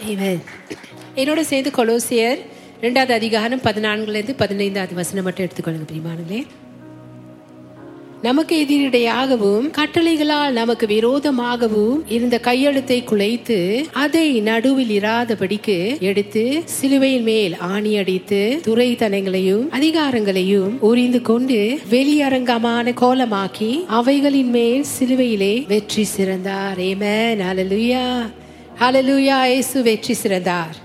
என்னோட சேர்ந்து கொலோசியர் ரெண்டாவது அதிகாரம் பதினான்குலேருந்து பதினைந்தாவது வசனம் மட்டும் எடுத்துக்கொள்ளுங்க பிரிமானங்களே நமக்கு எதிரிடையாகவும் கட்டளைகளால் நமக்கு விரோதமாகவும் இருந்த கையெழுத்தை குலைத்து அதை நடுவில் இராதபடிக்கு எடுத்து சிலுவையின் மேல் ஆணி அடித்து துறைத்தனங்களையும் அதிகாரங்களையும் உறிந்து கொண்டு வெளியரங்கமான கோலமாக்கி அவைகளின் மேல் சிலுவையிலே வெற்றி சிறந்தார். ஏமேன் நலலுயா ஹalleluya இயேசு வெற்றி சிறந்தார்.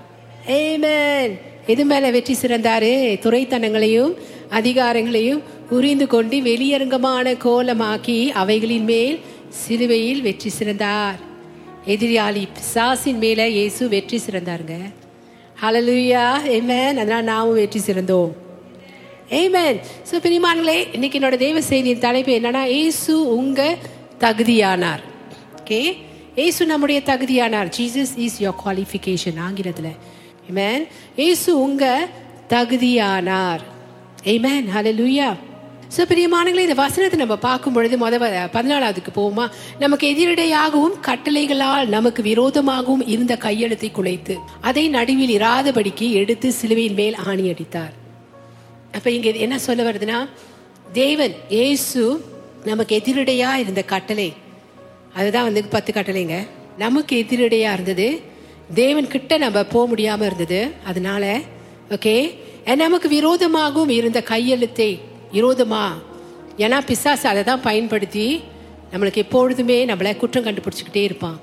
ஏமேன் எது மேல வெற்றி சிறந்தாரு? துறைத்தனங்களையும் அதிகாரங்களையும் உரிந்து கொண்டு வெளியரங்கமான கோலமாக்கி அவைகளின் மேல் சிலுவையில் வெற்றி சிறந்தார். எதிரியாளி பிசாசின் மேல இயேசு வெற்றி சிறந்தாருங்க. ஹalleluya ஆமென் அதனால் நாமும் வெற்றி சிறந்தோம். ஏமேன் ஸோ பிரிமான்களே இன்னைக்கு என்னோட தேவ செய்தியின் தலைப்பு என்னன்னா இயேசு உங்க தகுதியானார். ஓகே ஏசு நம்முடைய தகுதியானார். ஜீசஸ் இஸ் யோர் குவாலிஃபிகேஷன் ஆங்கிலத்தில் ஏமேன் ஏசு உங்க தகுதியானார். ஏமேன் லூயா ஸோ பிரியமானங்களே இந்த வசனத்தை நம்ம பார்க்கும் பொழுது முத பதினாலாவதுக்கு போவோமா? நமக்கு எதிரடையாகவும் கட்டளைகளால் நமக்கு விரோதமாகவும் இருந்த கையெழுத்தை குலைத்து அதை நடுவில் இராதபடிக்கு எடுத்து சிலுவையின் மேல் ஆணி அடித்தார். அப்போ இங்கே என்ன சொல்ல வருதுன்னா தேவன் ஏசு நமக்கு எதிரடையா இருந்த கட்டளை அதுதான் வந்து பத்து கட்டளைங்க. நமக்கு எதிரடையா இருந்தது. தேவன் கிட்ட நம்ம போக முடியாம இருந்தது. அதனால ஓகே நமக்கு விரோதமாகவும் இருந்த கையெழுத்தை விரோதமா ஏன்னா பிசாசு அதை தான் பயன்படுத்தி நம்மளுக்கு எப்பொழுதுமே நம்மளை குற்றம் கண்டுபிடிச்சிக்கிட்டே இருப்பான்.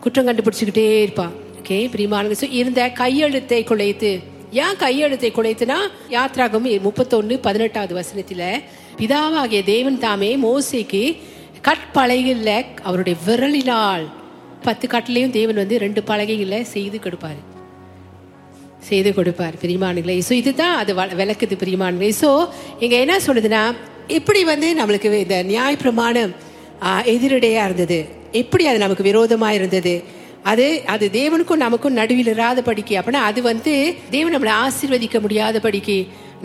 குற்றம் கண்டுபிடிச்சிக்கிட்டே இருப்பான். ஓகே பிரிமானங்க இருந்த கையெழுத்தை குலைத்து ஏன் கையெழுத்தை குலைத்துனா யாத்ராகம் முப்பத்தொன்னு பதினெட்டாவது வசனத்துல பிதாவாகிய தேவன் தாமே மோசைக்கு கற்பலகையில் அவருடைய விரலினால் பத்து கட்டிலையும் தேவன் வந்து ரெண்டு பலகைகளை செய்து கொடுப்பாரு. செய்து கொடுப்பார் பிரிமானுங்களே ஸோ இதுதான் அது விளக்குது பிரிமானுங்களே ஸோ இங்கே என்ன சொல்லுதுன்னா இப்படி வந்து நம்மளுக்கு இந்த நியாயப்பிரமாணம் பிரமாணம் எதிரடையா இருந்தது. எப்படி அது நமக்கு விரோதமாக இருந்தது? அது அது தேவனுக்கும் நமக்கும் நடுவில் இராத படிக்கு. அப்படின்னா அது வந்து தேவன் நம்மளை ஆசீர்வதிக்க முடியாத படிக்கு.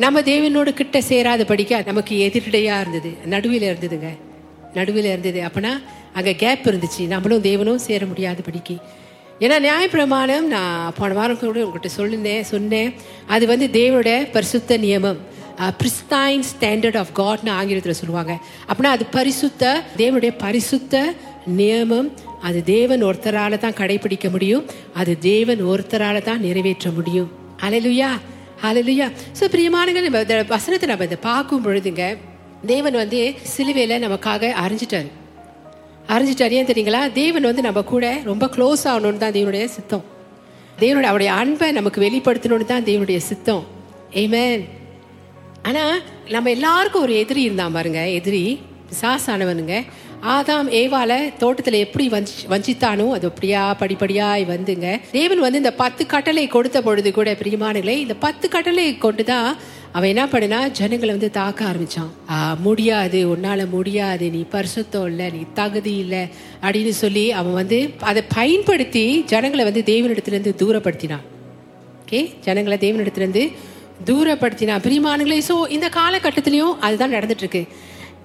நம்ம தேவனோடு கிட்ட சேராத படிக்க. நமக்கு எதிரடையாக இருந்தது நடுவில் இருந்ததுங்க. நடுவில் இருந்தது. அப்பனா அங்கே கேப் இருந்துச்சு. நம்மளும் தேவனும் சேர முடியாது படிக்கு. ஏன்னா நியாயப்பிரமாணம் நான் போன வாரம் கூட உங்கள்கிட்ட சொல்லியிருந்தேன் சொன்னேன். அது வந்து தேவனோட பரிசுத்த நியமம். பிரிஸ்டைன் ஸ்டாண்டர்ட் ஆஃப் காட்னு ஆங்கிலத்தில் சொல்லுவாங்க. அப்படின்னா அது பரிசுத்த தேவனுடைய பரிசுத்த நியமம். அது தேவன் ஒருத்தரால தான் கடைபிடிக்க முடியும். அது தேவன் ஒருத்தரால தான் நிறைவேற்ற முடியும். அலலுயா அலலுயா ஸோ பிரியமானங்கள் நம்ம வசனத்தை நம்ம இதை பார்க்கும் பொழுதுங்க தேவன் வந்து சிலுவையில் நமக்காக அறிஞ்சிட்டாரு. அறிஞ்சிட்டாரு. ஏன் தெரியுங்களா? தேவன் வந்து நம்ம கூட ரொம்ப க்ளோஸ் ஆகணும்னு தான் தேவனுடைய சித்தம். தேவனுடைய அவருடைய அன்பை நமக்கு வெளிப்படுத்தணும்னு தான் தேவனுடைய சித்தம். ஏமேன் ஆனால் நம்ம எல்லாருக்கும் ஒரு எதிரி இருந்தான் பாருங்க. எதிரி சாசானவனுங்க ஆதாம் ஏவால தோட்டத்துல எப்படி வஞ்சி வஞ்சித்தானோ அது அப்படியா படிப்படியாய் வந்துங்க. தேவன் வந்து இந்த பத்து கட்டளை கொடுத்த பொழுது கூட பிரியமானங்களே இந்த பத்து கட்டளை கொண்டுதான் அவன் என்ன பண்ணுனா ஜனங்களை வந்து தாக்க ஆரம்பிச்சான். முடியாது உன்னால முடியாது நீ பரிசுத்தம் இல்லை நீ தகுதி இல்லை அப்படின்னு சொல்லி அவன் வந்து அதை பயன்படுத்தி ஜனங்களை வந்து தேவனிடத்திலிருந்து தூரப்படுத்தினான். ஓகே ஜனங்களை தேவனிடத்திலிருந்து தூரப்படுத்தினா பிரியமானங்களே ஸோ இந்த காலகட்டத்திலையும் அதுதான் நடந்துட்டு இருக்கு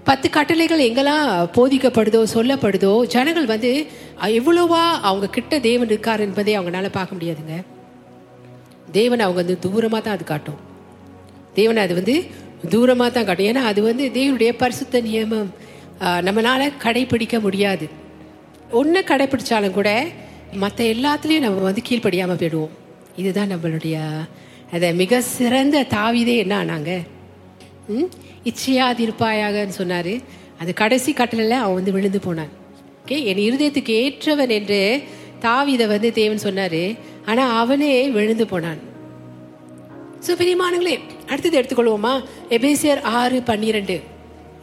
பத்து கட்டளைகள் எங்கெல்லாம் போதிக்கப்படுதோ சொல்லப்படுதோ ஜனங்கள் வந்து எவ்வளோவா அவங்க கிட்ட தேவன் இருக்கார் என்பதை அவங்களால பார்க்க முடியாதுங்க. தேவன் அவங்க வந்து தூரமாக தான் அது காட்டும். தேவன் அது வந்து தூரமாக தான் காட்டும். ஏன்னா அது வந்து தேவனுடைய பரிசுத்த நியமம். நம்மளால் கடைப்பிடிக்க கடைபிடிக்க முடியாது. ஒன்று கடைப்பிடிச்சாலும் கூட மற்ற எல்லாத்துலேயும் நம்ம வந்து கீழ்ப்படியாமல் போயிடுவோம். இதுதான் நம்மளுடைய அதை மிக சிறந்த தாவிதே என்ன ஆனாங்க? ம்? இச்சையாதிருப்பாயாகன்னு சொன்னார். அது கடைசி கட்டலில் அவன் வந்து விழுந்து போனான். ஓகே? என் இருதயத்துக்கு ஏற்றவன் என்று தாவிதை வந்து தேவன் சொன்னார். ஆனால் அவனே விழுந்து போனான். ஸோ பிரியமானங்களே அடுத்தது எடுத்துக்கொள்வோமா? எபேசியர் ஆறு பன்னிரண்டு.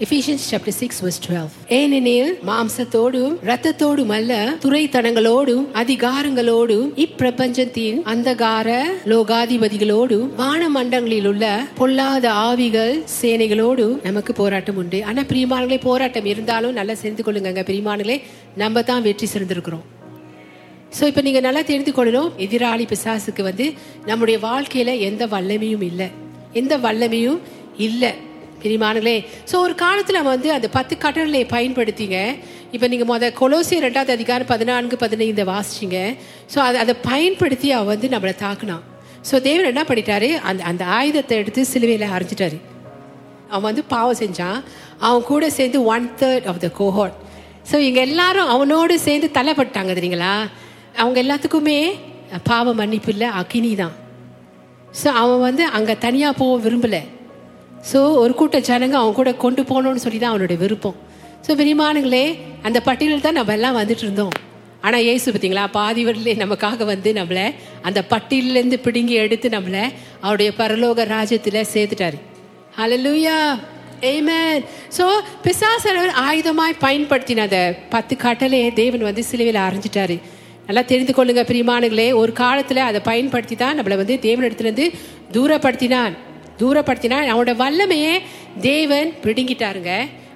எஃபிஷியன்ஸ் chapter 6 verse 12 ஏனெனில் மாம்சத்தோடும் ரத்தத்தோடும் அல்ல துறைத்தனங்களோடும் அதிகாரங்களோடும் இப்பிரபஞ்சத்தின் அந்தகார லோகாதிபதிகளோடும் வானமண்டங்களில் உள்ள பொல்லாத ஆவிகள் சேனைகளோடும் நமக்கு போராட்டம் உண்டு. ஆனா பிரிமானங்களே போராட்டம் இருந்தாலும் நல்லா சேர்ந்து கொள்ளுங்க பிரிமானங்களே நம்ம தான் வெற்றி சிறந்திருக்கிறோம். ஸோ இப்போ நீங்கள் நல்லா தெரிந்து கொள்ளணும் எதிராளி பிசாசுக்கு வந்து நம்முடைய வாழ்க்கையில் எந்த வல்லமையும் இல்லை. எந்த வல்லமையும் இல்லை. பிரிமானங்களே. ஸோ ஒரு காலத்தில் வந்து அந்த பத்து கட்டளை பயன்படுத்திங்க. இப்போ நீங்கள் முத கொலோசி ரெண்டாவது அதிகாரம் பதினான்கு பதினைந்து வாசிச்சிங்க. ஸோ அதை அதை பயன்படுத்தி அவ வந்து நம்மளை தாக்குனான். ஸோ தேவன் என்ன பண்ணிட்டாரு? அந்த அந்த ஆயுதத்தை எடுத்து சிலுவையில் அரைஞ்சிட்டாரு. அவன் வந்து பாவம் செஞ்சான். அவன் கூட சேர்ந்து one third of the cohort so இங்கே எல்லாரும் அவனோடு சேர்ந்து தலைப்பட்டாங்க தெரியுங்களா? அவங்க எல்லாத்துக்குமே பாவ மன்னிப்பு இல்லை அக்கினி தான். ஸோ அவன் வந்து அங்கே தனியாக போக விரும்பலை. ஸோ ஒரு கூட்ட ஜனங்க அவன் கூட கொண்டு போகணும்னு சொல்லி தான் அவனுடைய விருப்பம். ஸோ பெரியமானுங்களே அந்த பட்டியலில் தான் நம்ம எல்லாம் வந்துட்டு இருந்தோம். ஆனால் ஏசு பார்த்தீங்களா பாதி வரலே நமக்காக வந்து நம்மளை அந்த பட்டியலேருந்து பிடுங்கி எடுத்து நம்மளை அவருடைய பரலோக ராஜ்யத்தில் சேர்த்துட்டாரு. ஹலலூயா ஏமேன் ஸோ பிசாசனவர் ஆயுதமாய் பயன்படுத்தின அந்த பத்து கட்டளையை தேவன் வந்து சிலுவையில் அரைஞ்சிட்டாரு. நல்லா தெரிந்து கொள்ளுங்க பிரியமானுங்களே ஒரு காலத்தில் அதை பயன்படுத்தி தான் நம்மளை வந்து தேவனிடத்துலேருந்து தூரப்படுத்தினான். தூரப்படுத்தினான். அவனோட வல்லமையே தேவன் பிடுங்கிட்டாருங்க.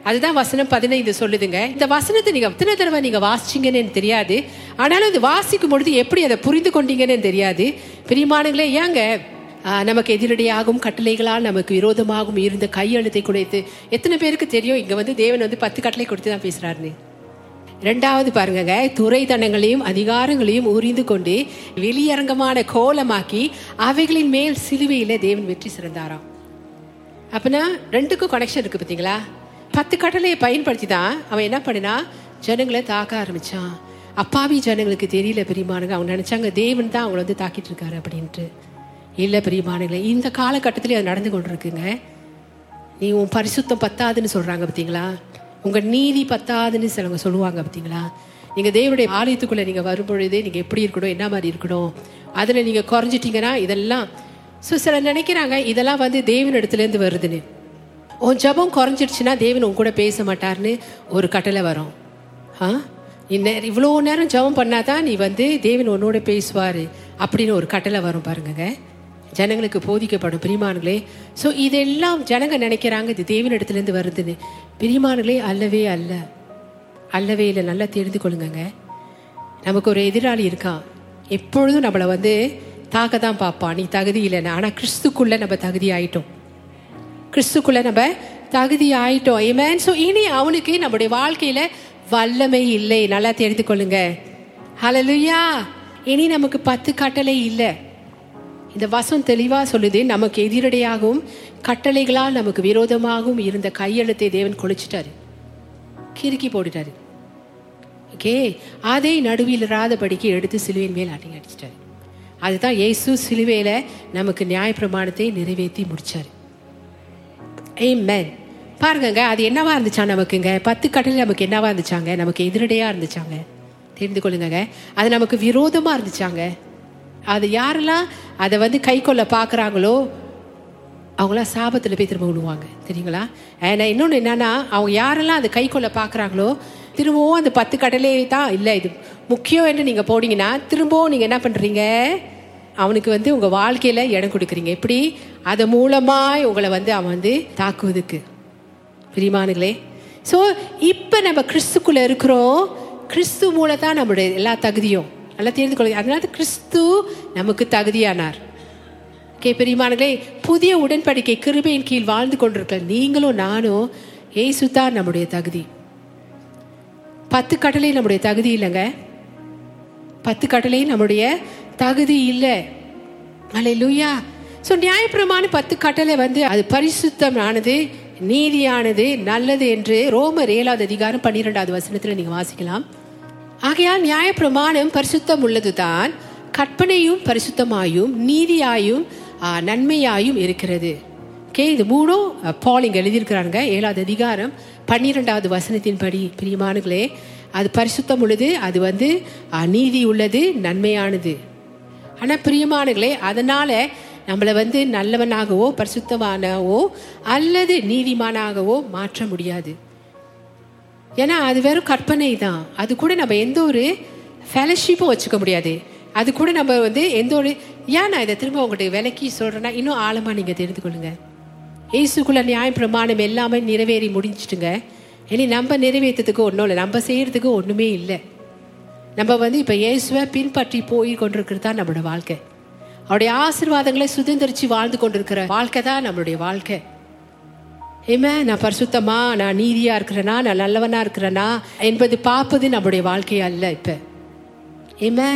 அதுதான் வசனம் பதினைந்து சொல்லுதுங்க. இந்த வசனத்தை நீங்க எத்தனை தடவை நீங்க வாசிச்சீங்கன்னு எனக்கு தெரியாது. ஆனாலும் இது வாசிக்கும் பொழுது எப்படி அதை புரிந்து கொண்டீங்கன்னு தெரியாது. பிரிமானுங்களே ஏங்க நமக்கு எதிரடியாகும் கட்டளைகளால் நமக்கு விரோதமாகவும் இருந்த கையெழுத்தை குறைத்து எத்தனை பேருக்கு தெரியும்? இங்க வந்து தேவன் வந்து பத்து கட்டளை கொடுத்து தான் பேசுறாருன்னு. ரெண்டாவது பாருங்க துறைதனங்களையும் அதிகாரங்களையும் உரிந்து கொண்டு வெளியரங்கமான கோலமாக்கி அவைகளின் மேல் சிலுவையில தேவன் வெற்றி சிறந்தாராம். அப்படின்னா ரெண்டுக்கும் கனெக்ஷன் இருக்கு பார்த்தீங்களா? பத்து கட்டளையை பயன்படுத்தி தான் அவன் என்ன பண்ணினா ஜனங்களை தாக்க ஆரம்பிச்சான். அப்பாவி ஜனங்களுக்கு தெரியல பெரியமானுங்க. அவங்க நினைச்சாங்க தேவன் தான் அவங்கள வந்து தாக்கிட்டு இருக்காரு அப்படின்ட்டு. இல்லை பெரியமானுங்களே இந்த காலகட்டத்திலே அது நடந்து கொண்டிருக்குங்க. நீ உன் பரிசுத்தம் பத்தாதுன்னு சொல்றாங்க பார்த்தீங்களா? உங்கள் நீதி பத்தாதுன்னு சிலவங்க சொல்லுவாங்க பார்த்தீங்களா நீங்கள் தேவனுடைய ஆலயத்துக்குள்ளே நீங்கள் வரும்பொழுதே நீங்கள் எப்படி இருக்கணும் என்ன மாதிரி இருக்கணும் அதில் நீங்கள் குறைஞ்சிட்டிங்கன்னா இதெல்லாம் ஸோ சிலர் நினைக்கிறாங்க இதெல்லாம் வந்து தேவன் இடத்துலேருந்து வருதுன்னு. உன் ஜபம் குறைஞ்சிடுச்சுன்னா தேவன் உன் கூட பேச மாட்டார்னு ஒரு கட்டளை வரும். ஆ? இந்நேரம் இவ்வளோ நேரம் ஜெபம் பண்ணாதான் நீ வந்து தேவன் உன்னோட பேசுவார் அப்படின்னு ஒரு கட்டளை வரும் பாருங்கங்க. ஜனங்களுக்கு போதிக்கப்படும். பிரிமான்களே ஸோ இதெல்லாம் ஜனங்க நினைக்கிறாங்க இது தேவின் இடத்துலேருந்து வருதுன்னு. பிரிமான்களே அல்லவே அல்ல. அல்லவே இல்லை நல்லா தெரிந்து கொள்ளுங்க நமக்கு ஒரு எதிராளி இருக்கான் எப்பொழுதும் நம்மளை வந்து தாக்க தான் பார்ப்பான் நீ தகுதி இல்லைன்னு. ஆனால் கிறிஸ்துக்குள்ளே நம்ம தகுதி ஆயிட்டோம். கிறிஸ்துக்குள்ளே நம்ம தகுதி ஆயிட்டோம். ஏமேன் ஸோ இனி அவனுக்கு நம்முடைய வாழ்க்கையில் வல்லமை இல்லை. நல்லா தெரிந்து கொள்ளுங்க. ஹலலுயா இனி நமக்கு பத்து கட்டளை இல்லை. இந்த வசம் தெளிவாக சொல்லுது நமக்கு எதிரடையாகவும் கட்டளைகளால் நமக்கு விரோதமாகவும் இருந்த கையெழுத்தை தேவன் கொளிச்சிட்டாரு. கிறுக்கி போட்டுட்டாரு. ஓகே? அதை நடுவில் இராதபடிக்கு எடுத்து சிலுவையின் மேல் அடி அடிச்சிட்டாரு. அதுதான் இயேசு சிலுவையில் நமக்கு நியாயப்பிரமாணத்தை நிறைவேற்றி முடிச்சாரு. Amen. பாருங்கங்க அது என்னவா இருந்துச்சா நமக்குங்க? பத்து கட்டளை நமக்கு என்னவா இருந்துச்சாங்க? நமக்கு எதிரடையா இருந்துச்சாங்க? தெரிந்து கொள்ளுங்க அது நமக்கு விரோதமா இருந்துச்சாங்க? அது யாரெல்லாம் அதை வந்து கை கொள்ள பார்க்குறாங்களோ அவங்களாம் சாபத்தில் போய் திரும்ப விடுவாங்க தெரியுங்களா? ஏன்னா இன்னொன்று என்னன்னா அவங்க யாரெல்லாம் அதை கை கொள்ள பார்க்குறாங்களோ திரும்பவும் அந்த பத்து கடலே தான். இல்லை இது முக்கியம் என்று நீங்கள் போனீங்கன்னா திரும்பவும் நீங்கள் என்ன பண்ணுறீங்க அவனுக்கு வந்து உங்கள் வாழ்க்கையில் இடம் கொடுக்குறீங்க. எப்படி? அது மூலமாய் உங்களை வந்து அவன் வந்து தாக்குவதுக்கு பிரிமானுங்களே ஸோ இப்போ நம்ம கிறிஸ்துக்குள்ளே இருக்கிறோம். கிறிஸ்து மூலம் தான் நம்மளுடைய எல்லா தகுதியும். நல்லா தெரிந்து கொள்ளுங்க. அதனால கிறிஸ்து நமக்கு தகுதியானார். ஓகே பெரியமானங்களே புதிய உடன்படிக்கை கிருபையின் கீழ் வாழ்ந்து கொண்டிருக்க நீங்களும் நானும் ஏசு தான் நம்முடைய தகுதி. பத்து கடலை நம்முடைய தகுதி இல்லைங்க. பத்து கடலை நம்முடைய தகுதி இல்லை. அலை லூயா ஸோ நியாயப்பிரமான பத்து கட்டளை வந்து அது பரிசுத்தமானது நீதியானது நல்லது என்று ரோமர் ஏழாவது அதிகாரம் பன்னிரெண்டாவது வசனத்தில் நீங்கள் வாசிக்கலாம். ஆகையால் நியாயப்பிரமாணம் பரிசுத்தம் உள்ளதுதான் கற்பனையும் பரிசுத்தமாயும் நீதியாயும் நன்மையாயும் இருக்கிறது. ஓகே இது மூணும் பால் எழுதியிருக்கிறாங்க ஏழாவது அதிகாரம் பன்னிரெண்டாவது வசனத்தின்படி பிரியமானுகளே அது பரிசுத்தம் உள்ளது அது வந்து நீதி உள்ளது நன்மையானது. ஆனால் பிரியமானுகளே அதனால நம்மளை வந்து நல்லவனாகவோ பரிசுத்தமானவோ அல்லது நீதிமானாகவோ மாற்ற முடியாது. ஏன்னா அது வெறும் கற்பனை தான். அது கூட நம்ம எந்த ஒரு ஃபெலோஷிப்பும் வச்சுக்க முடியாது. அது கூட நம்ம வந்து எந்த ஒரு ஏன் நான் இதை திரும்ப உங்கள்கிட்ட விலக்கி சொல்கிறேன்னா இன்னும் ஆழமாக நீங்கள் தெரிந்து கொள்ளுங்க. ஏசுக்குள்ள நியாய பிரமாணம் எல்லாமே நிறைவேறி முடிஞ்சிட்டுங்க. இனி நம்ம நிறைவேற்றத்துக்கு ஒன்றும் இல்லை. நம்ம செய்கிறதுக்கு ஒன்றுமே இல்லை. நம்ம வந்து இப்போ இயேசுவை பின்பற்றி போய் கொண்டிருக்கிறது தான் நம்மளோட வாழ்க்கை. அவருடைய ஆசீர்வாதங்களை சுதந்திரிச்சு வாழ்ந்து கொண்டிருக்கிற வாழ்க்கை தான் நம்மளுடைய வாழ்க்கை. ஏமே நான் பரிசுத்தமா நான் நீதியா இருக்கிறேனா நான் நல்லவனா இருக்கிறேனா என்பது பார்ப்பது நம்முடைய வாழ்க்கை அல்ல இப்ப. ஏமே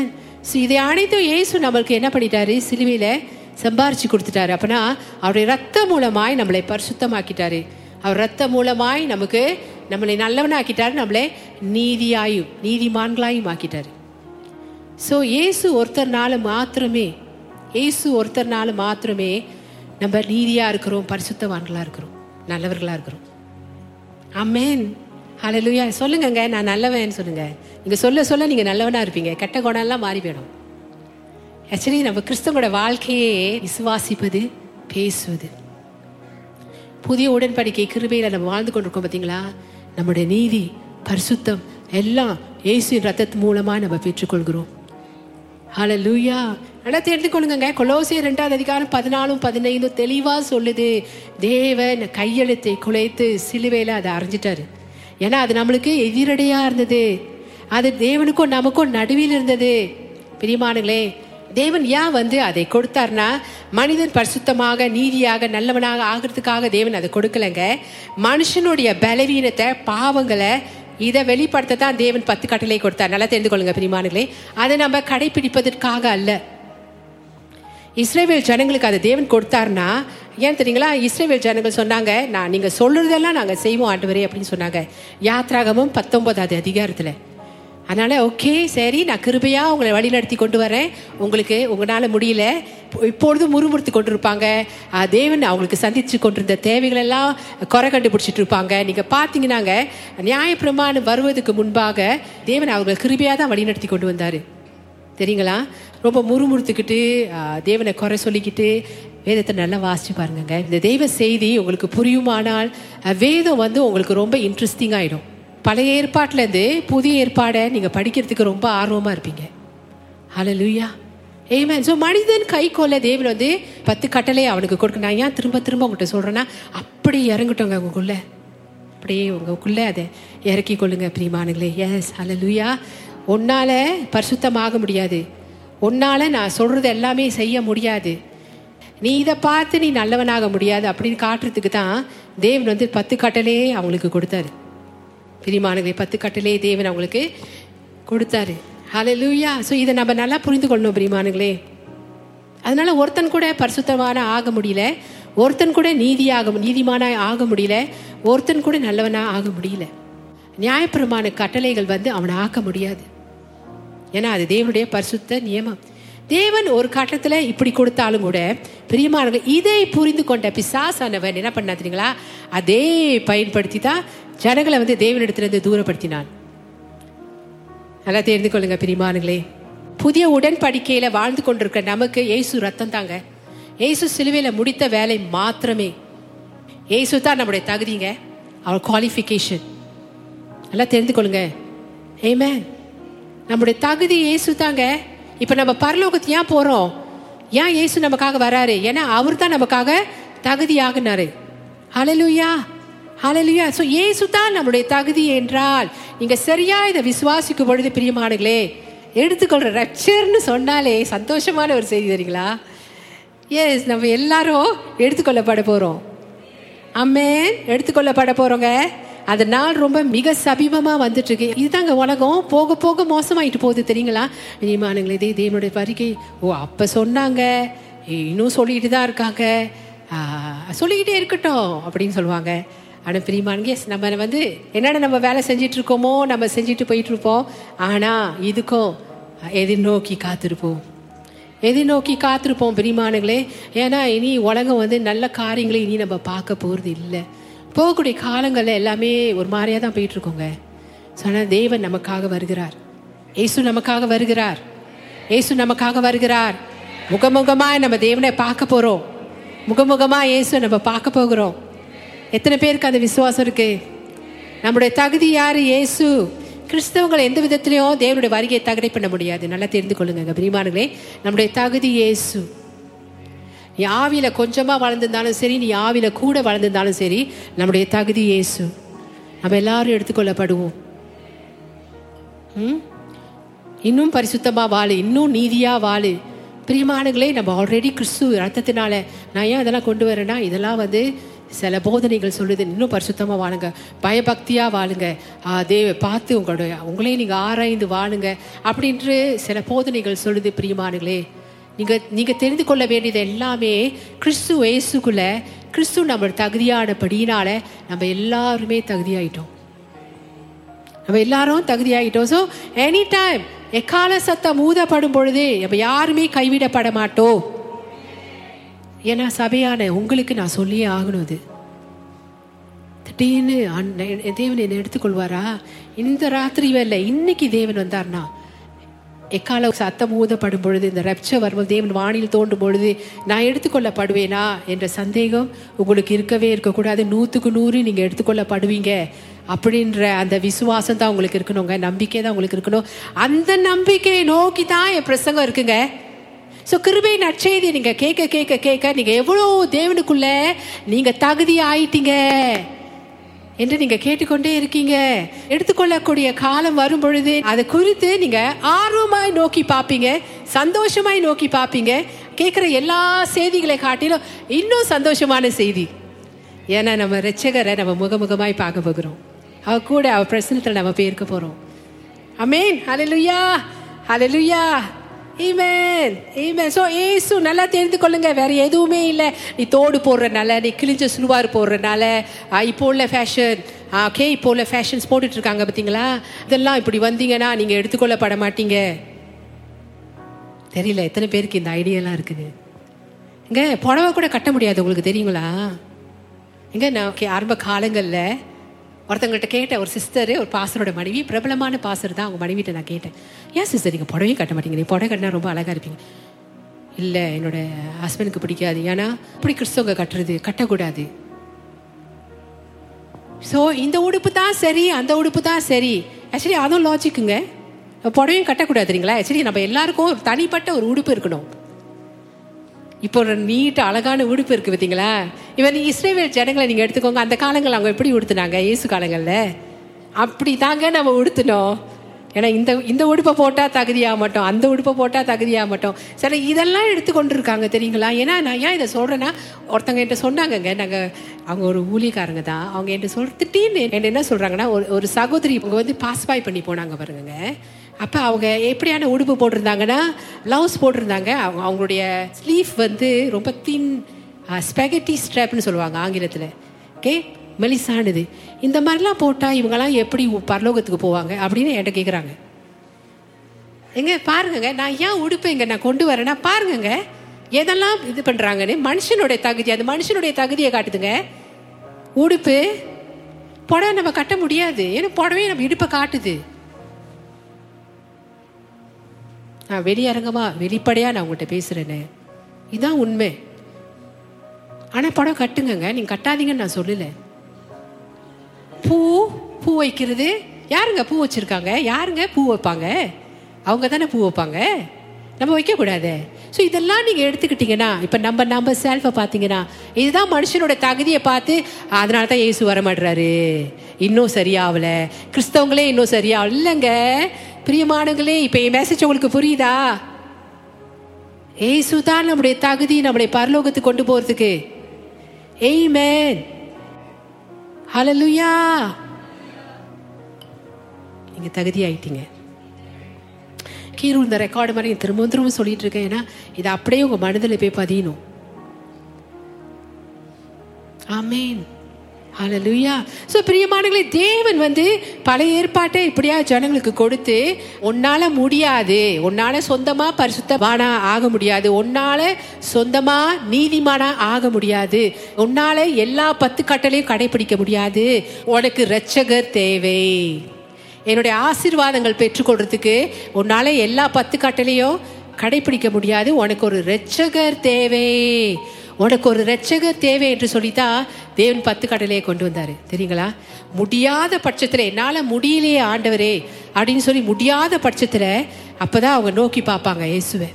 இதை அனைத்தும் இயேசு நம்மளுக்கு என்ன பண்ணிட்டாரு? சிலுவையில சம்பாரிச்சு கொடுத்துட்டாரு. அப்படின்னா அவருடைய ரத்த மூலமாய் நம்மளை பரிசுத்தமாக்கிட்டாரு. அவர் ரத்த மூலமாய் நமக்கு நம்மளை நல்லவனாக்கிட்டாரு நம்மளை நீதியாயும் நீதிமான்களாயும் ஆக்கிட்டாரு. ஸோ இயேசு ஒருத்தர்னால மாத்திரமே இயேசு ஒருத்தர்னால மாத்திரமே நம்ம நீதியா இருக்கிறோம் பரிசுத்தவான்களா இருக்கிறோம். நல்லவர்களாக இருக்கிறோம். அம்மேன் ஹலலுயா சொல்லுங்கங்க நான் நல்லவன் சொல்லுங்க. நீங்கள் சொல்ல சொல்ல நீங்கள் நல்லவனாக இருப்பீங்க. கெட்ட குணம் எல்லாம் மாறி போயிடும். ஆக்சுவலி நம்ம கிறிஸ்தவங்களோட வாழ்க்கையே விசுவாசிப்பது பேசுவது. புதிய உடன்படிக்கை கிருபையில் நம்ம வாழ்ந்து கொண்டிருக்கோம் பார்த்தீங்களா நம்முடைய நீதி பரிசுத்தம் எல்லாம் இயேசு ரத்தத்து மூலமாக நம்ம பெற்றுக்கொள்கிறோம். ஹலலூயா ஆனால் தெரிந்து கொள்ளுங்க கொலோசிய ரெண்டாவது அதிகாரம் பதினாலும் பதினைந்தும் தெளிவாக சொல்லுது. தேவன் கையெழுத்தை குலைத்து சிலுவையில் அதை அரைஞ்சிட்டாரு. ஏன்னா அது நம்மளுக்கு எதிரடையாக இருந்தது. அது தேவனுக்கும் நமக்கும் நடுவில் இருந்தது. பிரியமானுங்களே தேவன் ஏன் வந்து அதை கொடுத்தார்னா மனிதன் பரிசுத்தமாக நீதியாக நல்லவனாக ஆகிறதுக்காக தேவன் அதை கொடுக்கலைங்க. மனுஷனுடைய பலவீனத்தை பாவங்களை இதை வெளிப்படுத்த தான் தேவன் பத்து கட்டளை கொடுத்தார். நல்லா தெரிந்து கொள்ளுங்க பிரிமானுகளே. அதை நம்ம கடைபிடிப்பதற்காக அல்ல. இஸ்ரேவேல் ஜனங்களுக்கு அதை தேவன் கொடுத்தாருன்னா ஏன் தெரியுங்களா? இஸ்ரேவேல் ஜனங்கள் சொன்னாங்க நான் நீங்க சொல்றதெல்லாம் நாங்கள் செய்வோம் ஆண்டவரே அப்படின்னு சொன்னாங்க. யாத்ராகமும் பத்தொன்பதாவது அதிகாரத்தில். அதனால ஓகே சரி நான் கிருபையாக உங்களை வழி நடத்தி கொண்டு வரேன். உங்களுக்கு உங்களால் முடியல. இப்பொழுதும் முறுமுறுத்து கொண்டிருப்பாங்க. தேவன் அவங்களுக்கு சந்திச்சு கொண்டிருந்த தேவைகள் எல்லாம் குறை கண்டுபிடிச்சிட்டு இருப்பாங்க. நீங்கள் பார்த்தீங்கன்னாங்க நியாயப்பிரமாணம் வருவதற்கு முன்பாக தேவன் அவங்களை கிருபையாக தான் வழி நடத்தி கொண்டு வந்தாரு. தெரியுங்களா? ரொம்ப முறுமுறுத்துக்கிட்டு தேவனை குறை சொல்லிக்கிட்டு வேதத்தை நல்லா வாசிச்சு பாருங்கங்க. இந்த தெய்வ செய்தி உங்களுக்கு புரியுமானால் வேதம் வந்து உங்களுக்கு ரொம்ப இன்ட்ரெஸ்டிங் ஆகிடும் பழைய ஏற்பாட்டிலேருந்து புதிய ஏற்பாடை நீங்கள் படிக்கிறதுக்கு ரொம்ப ஆர்வமாக இருப்பீங்க. ஹalleluya ஏமேன் ஸோ மனிதன் கை கொள்ள தேவன் வந்து பத்து கட்டளை அவனுக்கு கொடுக்க. நான் ஏன் திரும்ப திரும்ப உங்கள்கிட்ட சொல்கிறேன்னா அப்படி இறங்கட்டோங்க உங்களுக்குள்ளே. அப்படியே உங்களுக்குள்ளே அதை இறக்கி கொள்ளுங்க பிரியமானுங்களே எஸ் லூயா உன்னால் பரிசுத்தமாக முடியாது. உன்னால் நான் சொல்கிறது எல்லாமே செய்ய முடியாது. நீ இதை பார்த்து நீ நல்லவனாக முடியாது அப்படின்னு காட்டுறதுக்கு தான் தேவன் வந்து பத்து கட்டளையே அவங்களுக்கு கொடுத்தாரு. பிரிமானங்களை பத்து கட்டிலே தேவன் அவங்களுக்கு கொடுத்தாரு. ஹalleluya ஸோ இதை நம்ம நல்லா புரிந்து கொள்ளணும் பிரிமானுங்களே அதனால ஒருத்தன் கூட பரிசுத்தமான ஆக முடியல ஒருத்தன் கூட நீதியாக நீதிமான ஆக முடியல ஒருத்தன் கூட நல்லவனா ஆக முடியல. நியாயப்பிரமான கட்டளைகள் வந்து அவனை ஆக்க முடியாது. ஏன்னா அது தேவனுடைய பரிசுத்த நியமம். தேவன் ஒரு கட்டத்துல இப்படி கொடுத்தாலும் கூட பிரியமானவர்கள் இதை புரிந்து கொண்ட பிசாசானவன் என்ன பண்ணா தெரியுங்களா? அதே பயன்படுத்தி தான் ஜனங்களை வந்து தேவனிடத்திலிருந்து தூரப்படுத்தினான் நல்லா தெரிந்து கொள்ளுங்க பிரிமானுங்களே புதிய உடன்படிக்கையில வாழ்ந்து கொண்டிருக்க நமக்கு இயேசு ரத்தம் தாங்க. ஏசு சிலுவையில முடித்த வேலை மாத்திரமே. ஏசு தான் நம்முடைய தகுதிங்க. அவர் குவாலிஃபிகேஷன் நல்லா தெரிந்து கொள்ளுங்க. ஏமே நம்முடைய தகுதி இயேசு தாங்க. இப்போ நம்ம பரலோகத்து ஏன் போகிறோம் ஏன் இயேசு நமக்காக வராரு? ஏன்னா அவர் தான் நமக்காக தகுதியாகினாரு. ஹalleluya ஹalleluya ஸோ இயேசு தான் நம்முடைய தகுதி என்றால் நீங்கள் சரியாக இதை விசுவாசிக்கும் பொழுது பிரியமானுங்களே எடுத்துக்கொள்ற ரட்சர்னு சொன்னாலே சந்தோஷமான ஒரு செய்தி தெரியுங்களா? எஸ் நம்ம எல்லாரும் எடுத்துக்கொள்ளப்பட போகிறோம் அம்மேன் எடுத்துக்கொள்ளப்பட போகிறோங்க அந்த நாள் ரொம்ப மிக சமீபமா வந்துட்டு இருக்கு இதுதாங்க உலகம். போக போக மோசமாயிட்டு போகுது தெரியுங்களா? நீமானுங்களே இதே தேவனுடைய வருகை ஓ அப்ப சொன்னாங்க. இன்னும் சொல்லிட்டு தான் இருக்காங்க. சொல்லிக்கிட்டே இருக்கட்டும் அப்படின்னு சொல்லுவாங்க. ஆனால் பிரியமானுங்க எஸ் நம்ம வந்து என்னென்ன நம்ம வேலை செஞ்சிட்டு இருக்கோமோ நம்ம செஞ்சுட்டு போயிட்டு இருப்போம் ஆனால் இதுக்கும் எதிர்நோக்கி காத்திருப்போம். எதிர்நோக்கி காத்திருப்போம் பிரிமானுங்களே ஏன்னா இனி உலகம் வந்து நல்ல காரியங்களை இனி நம்ம பார்க்க போகிறது இல்லை போகக்கூடிய காலங்கள் எல்லாமே ஒரு மாதிரியாக தான் போயிட்டு இருக்கோங்க தேவன் நமக்காக வருகிறார். இயேசு நமக்காக வருகிறார். ஏசு நமக்காக வருகிறார். முகமுகமாக நம்ம தேவனை பார்க்க போகிறோம் முகமுகமாக இயேசு நம்ம பார்க்க போகிறோம். எத்தனை பேருக்கு அந்த விசுவாசம் இருக்கு? நம்முடைய தகுதி யாரு? இயேசு. கிறிஸ்தவங்களை எந்த விதத்திலையும் தேவனுடைய வருகையை தகடை பண்ண முடியாது. நல்லா தெரிந்து கொள்ளுங்க பிரிமானுங்களே நம்முடைய தகுதி இயேசு. நீ ஆவியில் கொஞ்சமாக வளர்ந்துருந்தாலும் சரி நீ ஆவியில் கூட வளர்ந்துருந்தாலும் சரி நம்முடைய தகுதி இயேசு. நம்ம எல்லாரும் எடுத்துக்கொள்ளப்படுவோம். ம்? இன்னும் பரிசுத்தமாக வாழு இன்னும் நீதியாக வாழு. பிரியமானங்களே நம்ம ஆல்ரெடி கிறிஸ்து ரத்தத்தினால நான் ஏன் இதெல்லாம் கொண்டு வரேன்னா இதெல்லாம் வந்து சில போதனைகள் சொல்லுது. இன்னும் பரிசுத்தமாக வாழுங்க. பயபக்தியாக வாழுங்க. தேவ பார்த்து உங்களுடைய உங்களே நீங்கள் ஆராய்ந்து வாழுங்க. அப்படின்ட்டு சில போதனைகள் சொல்லுது பிரியமானங்களே நீங்கள் நீங்கள் தெரிந்து கொள்ள வேண்டியது எல்லாமே கிறிஸ்து இயேசுக்குள்ள கிறிஸ்து நம்ம தகுதியானபடியினால நம்ம எல்லாருமே தகுதியாயிட்டோம். நம்ம எல்லாரும் தகுதியாகிட்டோம் ஸோ எனி டைம் எக்கால சத்தம் ஊதப்படும் பொழுது நம்ம யாருமே கைவிடப்பட மாட்டோம். ஏன்னா சபையான உங்களுக்கு நான் சொல்லியே ஆகணும் அது. திடீர்னு அண்ணன் தேவன் என்னை எடுத்துக்கொள்வாரா? இந்த ராத்திரி வேலை இன்னைக்கு தேவன் வந்தார்னா எக்கால சத்தம் ஊதப்படும் பொழுது இந்த ரப்ச வரும்போது தேவன் வானில் தோண்டும் பொழுது நான் எடுத்துக்கொள்ளப்படுவேனா? என்ற சந்தேகம் உங்களுக்கு இருக்கவே இருக்கக்கூடாது. நூற்றுக்கு நூறு நீங்கள் எடுத்துக்கொள்ளப்படுவீங்க. அப்படின்ற அந்த விசுவாசம் தான் உங்களுக்கு இருக்கணுங்க. நம்பிக்கை தான் உங்களுக்கு இருக்கணும். அந்த நம்பிக்கையை நோக்கி தான் என் பிரசங்கம் இருக்குங்க. ஸோ கிருபை நற்செய்தி நீங்கள் கேட்க கேட்க கேட்க நீங்கள் எவ்வளோ தேவனுக்குள்ள நீங்கள் தகுதி ஆயிட்டீங்க என்று நீங்க கேட்டுக்கொண்டே இருக்கீங்க. எடுத்துக்கொள்ளக்கூடிய காலம் வரும் பொழுது அதை குறித்து நீங்க ஆர்வமாய் நோக்கி பார்ப்பீங்க சந்தோஷமாய் நோக்கி பார்ப்பீங்க கேட்குற எல்லா செய்திகளை காட்டிலும் இன்னும் சந்தோஷமான செய்தி. ஏன்னா நம்ம ரட்சகரை நம்ம முகமுகமாய் பார்க்க போகிறோம். அவ கூட அவ பிரசனத்தில் நம்ம போயிருக்க போகிறோம் அமேன் ஹலலுயா ஹலலுயா ஈமேன் ஈமேன் ஸோ ஏசு நல்லா தெரிந்து கொள்ளுங்க. வேற எதுவுமே இல்லை. நீ தோடு போடுறனால நீ கிழிஞ்ச சுழுவார் போடுறனால ஆ, இப்போ உள்ள ஃபேஷன் ஓகே இப்போ உள்ள ஃபேஷன்ஸ் போட்டுட்டு இருக்காங்க பார்த்தீங்களா இதெல்லாம் இப்படி வந்தீங்கன்னா நீங்க எடுத்துக்கொள்ளப்பட மாட்டீங்க தெரியல எத்தனை பேருக்கு இந்த ஐடியாலாம் இருக்குது. இங்கே புடவை கூட கட்ட முடியாது உங்களுக்கு தெரியுங்களா? இங்கே நான் ஓகே ஆரம்ப காலங்களில் ஒருத்தவங்கள்ட்ட கேட்டேன் ஒரு சிஸ்டரு ஒரு பாசரோட மனைவி பிரபலமான பாசர் தான் அவங்க மனைவிட்ட நான் கேட்டேன். ஏன் சிஸ்டர் நீங்கள் புடவையும் கட்ட மாட்டீங்க. நீ புடவை கட்டினா ரொம்ப அழகாக இருப்பீங்க. இல்லை என்னோட ஹஸ்பண்டுக்கு பிடிக்காது. ஏன்னா இப்படி கிறிஸ்தவங்க கட்டுறது கட்டக்கூடாது. ஸோ இந்த உடுப்பு தான் சரி அந்த உடுப்பு தான் சரி. ஆக்சுவலி அதுவும் லாஜிக்குங்க புடவையும் கட்டக்கூடாதுங்களா ஆக்சுவலி நம்ம எல்லாருக்கும் ஒரு தனிப்பட்ட ஒரு உடுப்பு இருக்கணும். இப்போ ஒரு நீட் அழகான உடுப்பு இருக்கு பார்த்தீங்களா? இவன் இஸ்ரேவேல் ஜனங்களை நீங்க எடுத்துக்கோங்க. அந்த காலங்கள் அவங்க எப்படி உடுத்துனாங்க? இயேசு காலங்கள்ல. அப்படி தாங்க நம்ம உடுத்தினோம். ஏன்னா இந்த இந்த உடுப்பை போட்டால் தகுதியாக மாட்டோம் அந்த உடுப்பை போட்டால் தகுதியாக மாட்டோம். சில இதெல்லாம் எடுத்துக்கொண்டு இருக்காங்க தெரியுங்களா? ஏன்னா நான் ஏன் இதை சொல்கிறேன்னா ஒருத்தங்க என்கிட்ட சொன்னாங்கங்க. நாங்கள் அவங்க ஒரு ஊழியக்காரங்க தான். அவங்க என்கிட்ட சொல் திடீர்னு என்ன சொல்கிறாங்கன்னா ஒரு ஒரு சகோதரி இவங்க வந்து பாஸ் பாய் பண்ணி போனாங்க பாருங்க அப்போ அவங்க எப்படியான உடுப்பு போட்டிருந்தாங்கன்னா ப்ளவுஸ் போட்டிருந்தாங்க. அவங்க அவங்களுடைய ஸ்லீவ் வந்து ரொம்ப தின் ஸ்பெகட்டி ஸ்ட்ராப்னு சொல்லுவாங்க ஆங்கிலத்தில். ஓகே மெலிசானது. இந்த மாதிரிலாம் போட்டால் இவங்கெல்லாம் எப்படி பரலோகத்துக்கு போவாங்க அப்படின்னு என்கிட்ட கேட்குறாங்க எங்க பாருங்க நான் ஏன் உடுப்பேங்க நான் கொண்டு வரேன்னா பாருங்கங்க எதெல்லாம் இது பண்றாங்கன்னு மனுஷனுடைய தகுதி அந்த மனுஷனுடைய தகுதியை காட்டுதுங்க. உடுப்பு புடவை நம்ம கட்ட முடியாது. ஏன்னா புடவையே நம்ம இடுப்பை காட்டுது. நான் வெளியரங்கமா வெளிப்படையா நான் உங்கள்கிட்ட பேசுறேனே இதுதான் உண்மை. ஆனா படம் கட்டுங்கங்க. நீங்க கட்டாதீங்கன்னு நான் சொல்லல. பூ பூ வைக்கிறது. யாருங்க பூ வச்சிருக்காங்க? யாருங்க பூ வைப்பாங்க? அவங்க தானே பூ வைப்பாங்க? நம்ம வைக்கக்கூடாது. ஸோ இதெல்லாம் நீங்கள் எடுத்துக்கிட்டீங்கன்னா இப்போ நம்ம நம்ம செல்ஃபை பார்த்தீங்கன்னா இதுதான் மனுஷனோட தகுதியை பார்த்து அதனால தான் இயேசு வர மாட்டுறாரு இன்னும் சரியாகல கிறிஸ்தவங்களே இன்னும் சரியாகல இல்லைங்க. பிரியமானங்களே இப்போ என் மெசேஜ் உங்களுக்கு புரியுதா? ஏசு தான் நம்முடைய தகுதி நம்முடைய பரலோகத்துக்கு கொண்டு போறதுக்கு. ஏய்மேன் ஹலலுயா நீங்க தகுதி ஆயிட்டீங்க. கீழே இந்த ரெக்கார்டு மாதிரி திரும்ப திரும்ப சொல்லிட்டு இருக்கேன். ஏன்னா இது அப்படியே உங்க மனதில் போய் பதியணும். ஆமேன் ஹalleluya ஸோ பிரியமானங்களே தேவன் வந்து பழைய ஏற்பாட்டை இப்படியா ஜனங்களுக்கு கொடுத்து உன்னால முடியாது உன்னால சொந்தமா பரிசுத்தமானா ஆக முடியாது உன்னால சொந்தமா நீதிமானா ஆக முடியாது உன்னால எல்லா பத்து கட்டளையும் கடைபிடிக்க முடியாது உனக்கு ரட்சகர் தேவை. என்னுடைய ஆசீர்வாதங்கள் பெற்றுக்கொள்றதுக்கு உன்னால எல்லா பத்து கட்டளையும் கடைபிடிக்க முடியாது உனக்கு ஒரு ரட்சகர் தேவை. உனக்கு ஒரு ரட்சக தேவை என்று சொல்லித்தான் தேவன் பத்து கடலையை கொண்டு வந்தாரு. தெரியுங்களா? முடியாத பட்சத்துல என்னால முடியலையே ஆண்டவரே அப்படின்னு சொல்லி முடியாத பட்சத்துல அப்பதான் அவங்க நோக்கி பார்ப்பாங்க இயேசுவை.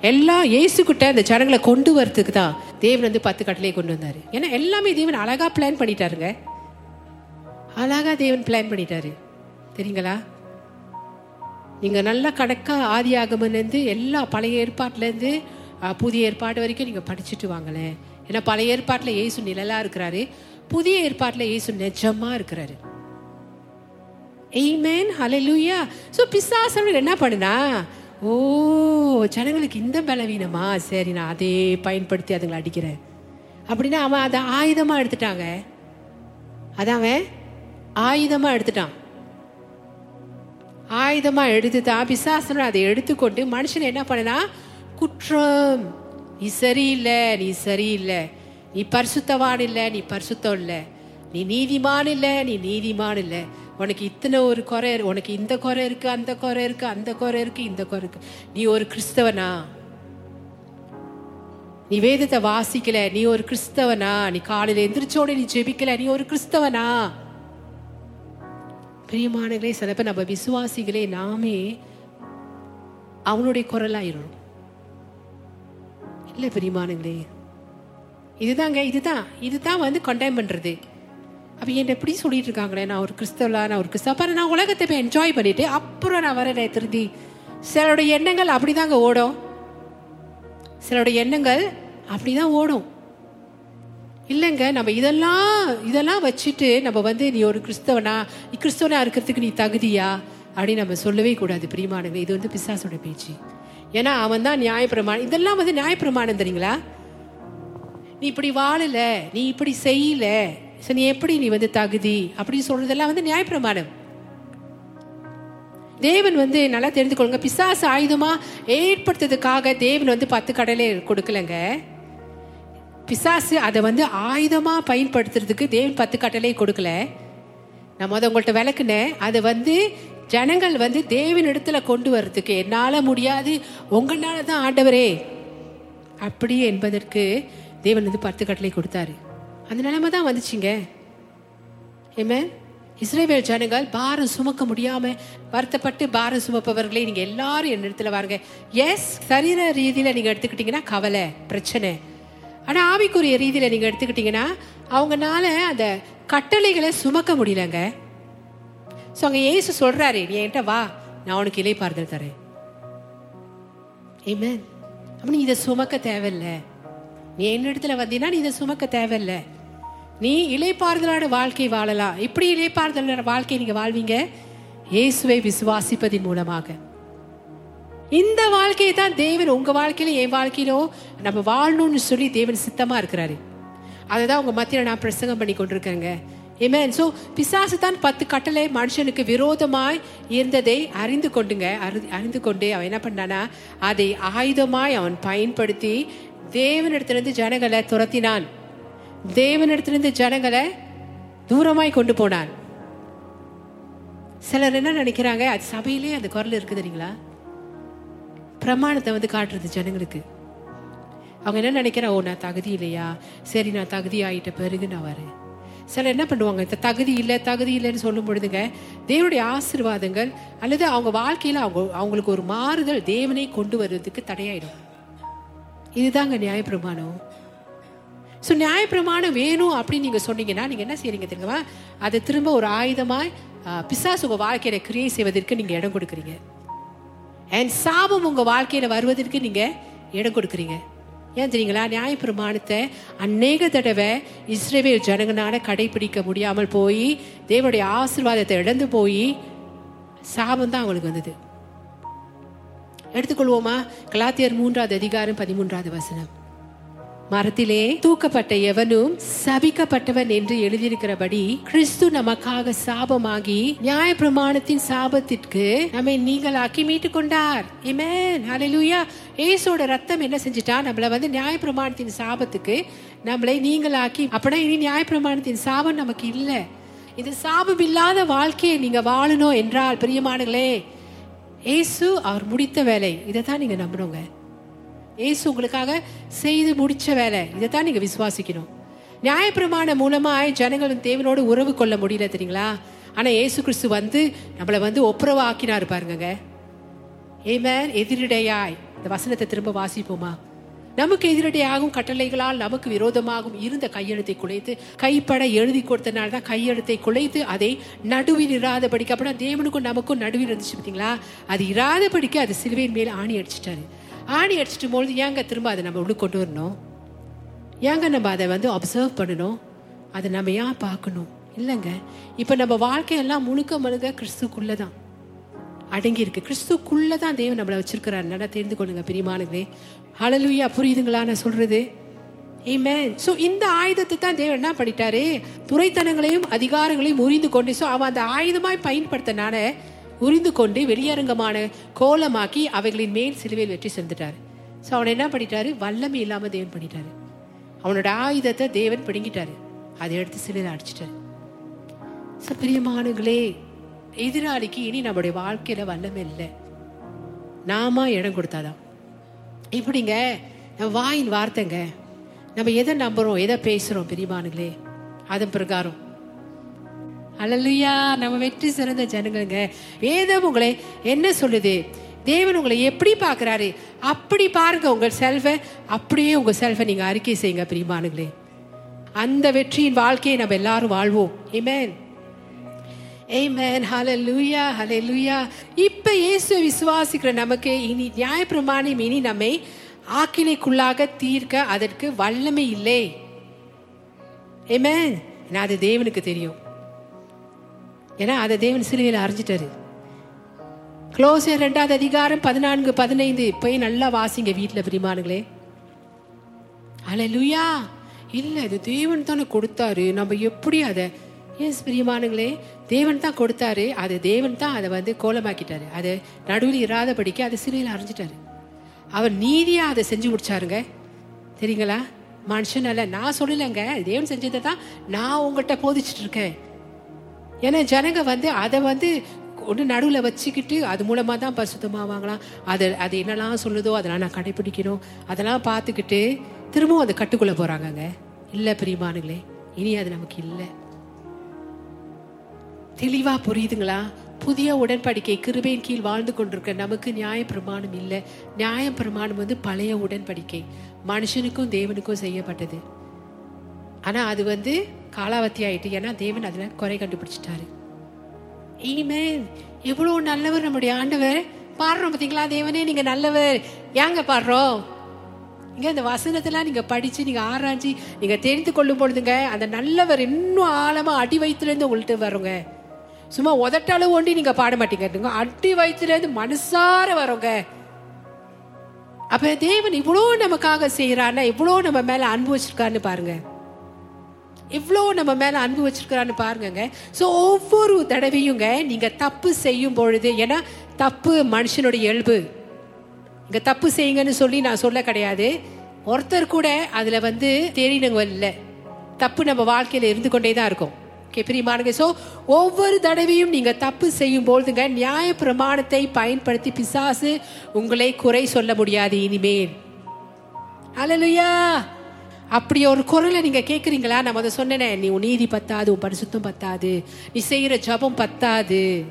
எல்லாம் இயேசுக்கிட்ட அந்த ஜனங்களை கொண்டு வரதுக்கு தான் தேவன் வந்து பத்து கட்டளையை கொண்டு வந்தாரு. ஏன்னா எல்லாமே தேவன் அழகா பிளான் பண்ணிட்டாருங்க. அழகா தேவன் பிளான் பண்ணிட்டாரு. தெரியுங்களா? நீங்க நல்லா கணக்கா ஆதி ஆகமன்லேருந்து எல்லா பழைய ஏற்பாட்டிலேருந்து புதிய ஏற்பாடு வரைக்கும் நீங்க படிச்சுட்டு வாங்களேன். ஏன்னா பழைய ஏற்பாட்டில் இயேசு நிழலாக இருக்கிறாரு. புதிய ஏற்பாட்டில் இயேசு நிஜமா இருக்கிறாரு. எய்மேன் லூயா ஸோ பிசாசன் என்ன பண்ணுனா ஓ ஜனங்களுக்கு இந்த பலவீனமா? சரி நான் அதே பயன்படுத்தி அதுங்களை அடிக்கிறேன். அப்படின்னா அவன் அதை ஆயுதமா எடுத்துட்டாங்க. அதான் அவன் ஆயுதமா எடுத்துட்டான். ஆயுதமா எடுத்துதான் பிசாசனம் அதை எடுத்துக்கொண்டு மனுஷன் என்ன பண்ணனா குற்றம். நீ சரியில்லை நீ சரியில்லை. நீ பரிசுத்தவான் இல்லை நீ பரிசுத்தம் இல்லை. நீ நீதிமான் இல்லை நீ நீதிமான் இல்லை. உனக்கு இத்தனை ஒரு குறை உனக்கு இந்த குறை இருக்கு அந்த குறை இருக்கு அந்த குறை இருக்கு இந்த குறை இருக்கு. நீ ஒரு கிறிஸ்தவனா? நீ வேதத்தை வாசிக்கல. நீ ஒரு கிறிஸ்தவனா? நீ காலையில எந்திரிச்சோட நீ ஜெபிக்கல. நீ ஒரு கிறிஸ்தவனா? பிரியமானங்களே சிலப்ப நம்ம விசுவாசிகளே நாமே அவனுடைய குரலாயிரும் இல்லை பிரியமானங்களே. இதுதாங்க இதுதான். இதுதான் வந்து கொண்டைம் பண்ணுறது அப்போ என்ன எப்படி சொல்லிட்டு இருக்காங்களே நான் ஒரு கிறிஸ்தவலா நான் ஒரு கிறிஸ்தவ. பாரு நான் உலகத்தை போய் என்ஜாய் பண்ணிட்டு அப்புறம் நான் வரேன் திருந்தி சிலருடைய எண்ணங்கள் அப்படிதாங்க ஓடும். சிலருடைய எண்ணங்கள் அப்படிதான் ஓடும். இல்லைங்க நம்ம இதெல்லாம் இதெல்லாம் வச்சுட்டு நம்ம வந்து நீ ஒரு கிறிஸ்தவனா நீ கிறிஸ்தவனா இருக்கிறதுக்கு நீ தகுதியா? அப்படின்னு நம்ம சொல்லவே கூடாது பிரியமானங்க இது வந்து பிசாசோட பேச்சு. ஏன்னா அவன் தான் நியாயப்பிரமாணம். இதெல்லாம் வந்து நியாயப்பிரமாணம் தெரியுங்களா? நீ இப்படி வாழல நீ இப்படி செய்யல. சரி நீ எப்படி நீ வந்து தகுதி? அப்படின்னு சொல்றதெல்லாம் வந்து நியாயப்பிரமாணம். தேவன் வந்து நல்லா தெரிந்து கொள்ளுங்க. பிசாசு ஆயுதமா ஏற்படுத்துறதுக்காக தேவன் வந்து பத்து கடலை கொடுக்கலங்க. பிசாசு அதை வந்து ஆயுதமா பயன்படுத்துறதுக்கு தேவன் பத்து கட்டளை கொடுக்கல. நான் முத உங்கள்கிட்ட விளக்குனேன். அதை வந்து ஜனங்கள் வந்து தேவனிடத்துல கொண்டு வர்றதுக்கு என்னால் முடியாது. உங்களால தான் ஆண்டவரே. அப்படி என்பதற்கு தேவன் வந்து பத்து கட்டளை கொடுத்தாரு. அந்த நிலைமை தான் வந்துச்சுங்க. ஏமே இஸ்ரேவேல் ஜனங்கள் பாரம் சுமக்க முடியாம வருத்தப்பட்டு பாரம் சுமப்பவர்களே நீங்க எல்லாரும் என் இடத்துல வாருங்க. எஸ் சரீர ரீதியில நீங்க எடுத்துக்கிட்டீங்கன்னா கவலை பிரச்சனை. ஆனா ஆவிக்குரிய ரீதியில நீங்க எடுத்துக்கிட்டீங்கன்னா அவங்கனால அந்த கட்டளைகளை சுமக்க முடியலங்க. ஸோ அங்கே ஏசு சொல்கிறாரு நீ என்கிட்ட வா நான் உனக்கு இலைப்பாறுதல் தரேன். ஏமேன் அப்ப நீ இதை சுமக்க தேவையில்லை. நீ என்ன இடத்துல வந்தீங்கன்னா நீ இதை சுமக்க தேவையில்லை. நீ இலைப்பாறுதலான வாழ்க்கை வாழலாம். இப்படி இலைப்பாறுதலான வாழ்க்கை நீங்க வாழ்வீங்க? இயேசுவை விசுவாசிப்பதின் மூலமாக. இந்த வாழ்க்கையை தான் தேவன் உங்க வாழ்க்கையில என் வாழ்க்கையிலோ நம்ம வாழணும்னு சொல்லி தேவன் சித்தமா இருக்கிறாரு. அதை தான் உங்க மத்தியில நான் பிரசங்கம் பண்ணி கொண்டிருக்கேங்க ஏமேன் ஸோ பிசாசு தான் பத்து கட்டளை மனுஷனுக்கு விரோதமாய் இருந்ததை அறிந்து கொண்டுங்க. அறி- அறிந்து கொண்டு அவன் என்ன பண்ணானா அதை ஆயுதமாய் அவன் பயன்படுத்தி தேவனிடத்திலிருந்து ஜனங்களை துரத்தினான். தேவனிடத்திலிருந்து ஜனங்களை தூரமாய் கொண்டு போனான். சிலர் என்ன நினைக்கிறாங்க அது சபையிலே அந்த குரல் இருக்குது தெரியுங்களா? பிரமாணத்தை வந்து காட்டுறது ஜனங்களுக்கு. அவங்க என்ன நினைக்கிறா ஓ நான் தகுதி இல்லையா? சரி நான் தகுதி ஆகிட்ட பிறகு நான் வரேன். சிலர் என்ன பண்ணுவாங்க இந்த தகுதி இல்லை தகுதி இல்லைன்னு சொல்லும் பொழுதுங்க தேவனுடைய ஆசீர்வாதங்கள் அல்லது அவங்க வாழ்க்கையில் அவங்க அவங்களுக்கு ஒரு மாறுதல் தேவனை கொண்டு வருவதற்கு தடையாயிடும். இதுதாங்க நியாயப்பிரமாணம். ஸோ நியாயப்பிரமாணம் வேணும் அப்படின்னு நீங்கள் சொன்னீங்கன்னா நீங்கள் என்ன செய்றீங்க தெரியுமா? அதை திரும்ப ஒரு ஆயுதமாய் பிசாசு உங்கள் வாழ்க்கையில கிரியை செய்வதற்கு நீங்கள் இடம் கொடுக்குறீங்க. அண்ட் சாபம் உங்கள் வாழ்க்கையில வருவதற்கு நீங்கள் இடம் கொடுக்குறீங்க. ஏன் தெரியுங்களா? நியாயப்பிரமாணத்தை அநேக தடவை இஸ்ரேவேல் ஜனங்களால கடைபிடிக்க முடியாமல் போய் தேவனுடைய ஆசீர்வாதத்தை இழந்து போய் சாபம் தான் அவங்களுக்கு வந்தது. எடுத்துக்கொள்வோமா? கலாத்தியர் மூன்றாவது அதிகாரம் பதிமூன்றாவது வசனம். மரத்திலே தூக்கப்பட்ட எவனும் சபிக்கப்பட்டவன் என்று எழுதியிருக்கிறபடி கிறிஸ்து நமக்காக சாபமாகி நியாய பிரமாணத்தின் சாபத்திற்கு நம்மை நீங்களாக்கி மீட்டு கொண்டார் இமேன் ஹalleluya ஏசோட ரத்தம் என்ன செஞ்சிட்டா? நம்மள வந்து நியாய பிரமாணத்தின் சாபத்துக்கு நம்மளை நீங்களாக்கி அப்படின்னா இனி நியாய பிரமாணத்தின் சாபம் நமக்கு இல்ல. இது சாபம் இல்லாத வாழ்க்கையை நீங்க வாழணும் என்றால் பிரியமானங்களே ஏசு அவர் முடித்த வேலை. இதை தான் நீங்க நம்பணுங்க இயேசு உங்களுக்காக செய்து முடிச்ச வேலை. இதைத்தான் நீங்க விசுவாசிக்கணும். நியாயப்பிரமாணம் மூலமாய் ஜனங்களும் தேவனோடு உறவு கொள்ள முடியல தெரியுங்களா? ஆனா இயேசு கிறிஸ்து வந்து நம்மளை வந்து ஒப்புரவு ஆக்கினாரு பாருங்க ஏமேன் எதிரிடையாய். இந்த வசனத்தை திரும்ப வாசிப்போமா? நமக்கு எதிரடையாகும் கட்டளைகளால் நமக்கு விரோதமாகும் இருந்த கையெழுத்தை குலைத்து கைப்பட எழுதி கொடுத்தனால தான் கையெழுத்தை குலைத்து அதை நடுவில் இராதபடிக்கு. அப்படின்னா தேவனுக்கும் நமக்கும் நடுவில் இருந்துச்சு பார்த்தீங்களா? அது இராதபடிக்கு அது சிலுவையின் மேல் ஆணி அடிச்சிட்டாரு. ஆணி அடிச்சிட்டு பொழுது ஏங்க திரும்ப அதை நம்ம உள்ள கொண்டு வரணும்? ஏங்க நம்ம அதை வந்து அப்சர்வ் பண்ணணும்? அதை நம்ம ஏன் பார்க்கணும்? இல்லைங்க. இப்போ நம்ம வாழ்க்கையெல்லாம் முழுக்க முழுக்க கிறிஸ்துக்குள்ளே தான் அடங்கி இருக்கு கிறிஸ்துக்குள்ளே தான் தேவன் நம்மளை வச்சிருக்கிறார். நல்லா தெரிந்து கொள்ளுங்க பிரியமானங்களே அழலுயா புரியுதுங்களா நான் சொல்றது? ஏமே ஸோ இந்த ஆயுதத்தை தான் தேவன் என்ன பண்ணிட்டாரு? துறைத்தனங்களையும் அதிகாரங்களையும் உரிந்து கொண்டு ஸோ அவன் அந்த ஆயுதமாய் பயன்படுத்தினால உரிந்து கொண்டு வெளியரங்கமான கோலமாக்கி அவைகளின் மேல் சிலுவையில் வெற்றி செஞ்சுட்டாரு ஸோ அவனை என்ன பண்ணிட்டாரு? வல்லமை இல்லாம தேவன் பண்ணிட்டாரு. அவனோட ஆயுதத்தை தேவன் பிடுங்கிட்டாரு. அதை எடுத்து சிலையில் அடிச்சிட்டாரு. ஸோ பிரியமானங்களே எதிராளிக்கு இனி நம்முடைய வாழ்க்கையில வல்லமை இல்லை. நாம இடம் கொடுத்தாதான். இப்படிங்க நம்ம வாயின் வார்த்தைங்க. நம்ம எதை நம்புறோம்? எதை பேசுறோம்? பிரியமானுங்களே அதன் பிரகாரம். அழலுயா நம்ம வெற்றி சிறந்த ஜனங்களுங்க. வேதம் உங்களை என்ன சொல்லுது? தேவன் உங்களை எப்படி பார்க்குறாரு? அப்படி பாருங்க உங்கள் செல்ஃபை அப்படியே உங்கள் செல்ஃபை நீங்கள் அறிக்கை செய்யுங்க பிரியமானுங்களே அந்த வெற்றியின் வாழ்க்கையை நம்ம எல்லாரும் வாழ்வோம். Amen. லூயா Hallelujah. Hallelujah. இப்ப இயேசு விசுவாசிக்கிற நமக்கு இனி நியாயப்பிரமாணம் இனி நம்மை ஆக்கினைக்குள்ளாக தீர்க்க அதற்கு வல்லமை இல்லை. ஏமேன் நான் அது தேவனுக்கு தெரியும். ஏன்னா அதை தேவன் சிலுவையில் அறிஞ்சிட்டாரு க்ளோசியர் ரெண்டாவது அதிகாரம் பதினான்கு பதினைந்து. போய் நல்லா வாசிங்க வீட்டில் பிரிமானுங்களே அலலுயா இல்லை இது தேவன் தானே கொடுத்தாரு. நம்ம எப்படி அதை எஸ் பிரியமானுங்களே தேவன் தான் கொடுத்தாரு. அது தேவன் தான் அதை வந்து கோலமாக்கிட்டாரு. அது நடுவில் இராதபடிக்கு அதை சிறையில் அரைஞ்சிட்டாரு. அவர் நீதியாக அதை செஞ்சு முடிச்சாருங்க. தெரியுங்களா? மனுஷன் அல்ல. நான் சொல்லலைங்க. தேவன் செஞ்சதை தான் நான் உங்கள்கிட்ட போதிச்சிட்டு இருக்கேன். ஏன்னா ஜனங்க வந்து அதை வந்து ஒன்று நடுவில் வச்சுக்கிட்டு அது மூலமாக தான் பரிசுத்தமாவாங்களாம் அது அது என்னெல்லாம் சொல்லுதோ அதெல்லாம் நான் கடைப்பிடிக்கணும் அதெல்லாம் பார்த்துக்கிட்டு திரும்பவும் அது கட்டுக்குள்ளே போகிறாங்கங்க இல்லை பிரியமானுங்களே இனி அது நமக்கு இல்லை. தெளிவாக புரியுதுங்களா? புதிய உடன்படிக்கை கிருபையின் கீழ் வாழ்ந்து கொண்டிருக்க நமக்கு நியாய பிரமாணம் இல்லை. நியாய பிரமாணம் வந்து பழைய உடன்படிக்கை. மனுஷனுக்கும் தேவனுக்கும் செய்யப்பட்டது. ஆனால் அது வந்து காலாவதி ஆயிட்டு ஏன்னா தேவன் அதில் குறை கண்டுபிடிச்சிட்டாரு. இனிமே எவ்வளோ நல்லவர் நம்முடைய ஆண்டவர்? பாடுறோம் பார்த்தீங்களா தேவனே நீங்க நல்லவர். ஏங்க பாடுறோம்? இங்க இந்த வசனத்தெல்லாம் நீங்க படிச்சு நீங்க ஆராய்ச்சி நீங்க தெரிந்து கொள்ளும் பொழுதுங்க அந்த நல்லவர் இன்னும் ஆழமா அடி வயிற்றுல இருந்து உங்கள்கிட்ட வருங்க. சும்மா உதட்டளவு ஒண்டி நீங்க பாட மாட்டீங்க அடி வயிற்றுல இருந்து மனசார வருங்க. அப்ப தேவன் இவ்வளோ நமக்காக செய்யறான்னா இவ்வளோ நம்ம மேல அன்பு பாருங்கள் எவ்வளோ இவ்வளோ நம்ம மேலே அன்பு வச்சிருக்கிறான்னு பாருங்கங்க. ஸோ ஒவ்வொரு தடவையுங்க நீங்கள் தப்பு செய்யும் பொழுது ஏன்னா தப்பு மனுஷனுடைய இயல்பு. இங்கே தப்பு செய்யுங்கன்னு சொல்லி நான் சொல்ல கிடையாது. ஒருத்தர் கூட அதில் வந்து தெரியணுங்க இல்லை. தப்பு நம்ம வாழ்க்கையில் இருந்து கொண்டே தான் இருக்கும். ஓகே பிரியமானுங்க ஸோ ஒவ்வொரு தடவையும் நீங்கள் தப்பு செய்யும் பொழுதுங்க நியாய பிரமாணத்தை பயன்படுத்தி பிசாசு உங்களை குறை சொல்ல முடியாது இனிமேல். அலலுயா அப்படி ஒரு குரலை நீங்க கேக்குறீங்களா? நான் அதை சொன்னேனே நீ உன் நீதி பத்தாது உன் பரிசுத்தம் பத்தாது. நீ செய்யற ஜபம் பத்தாது.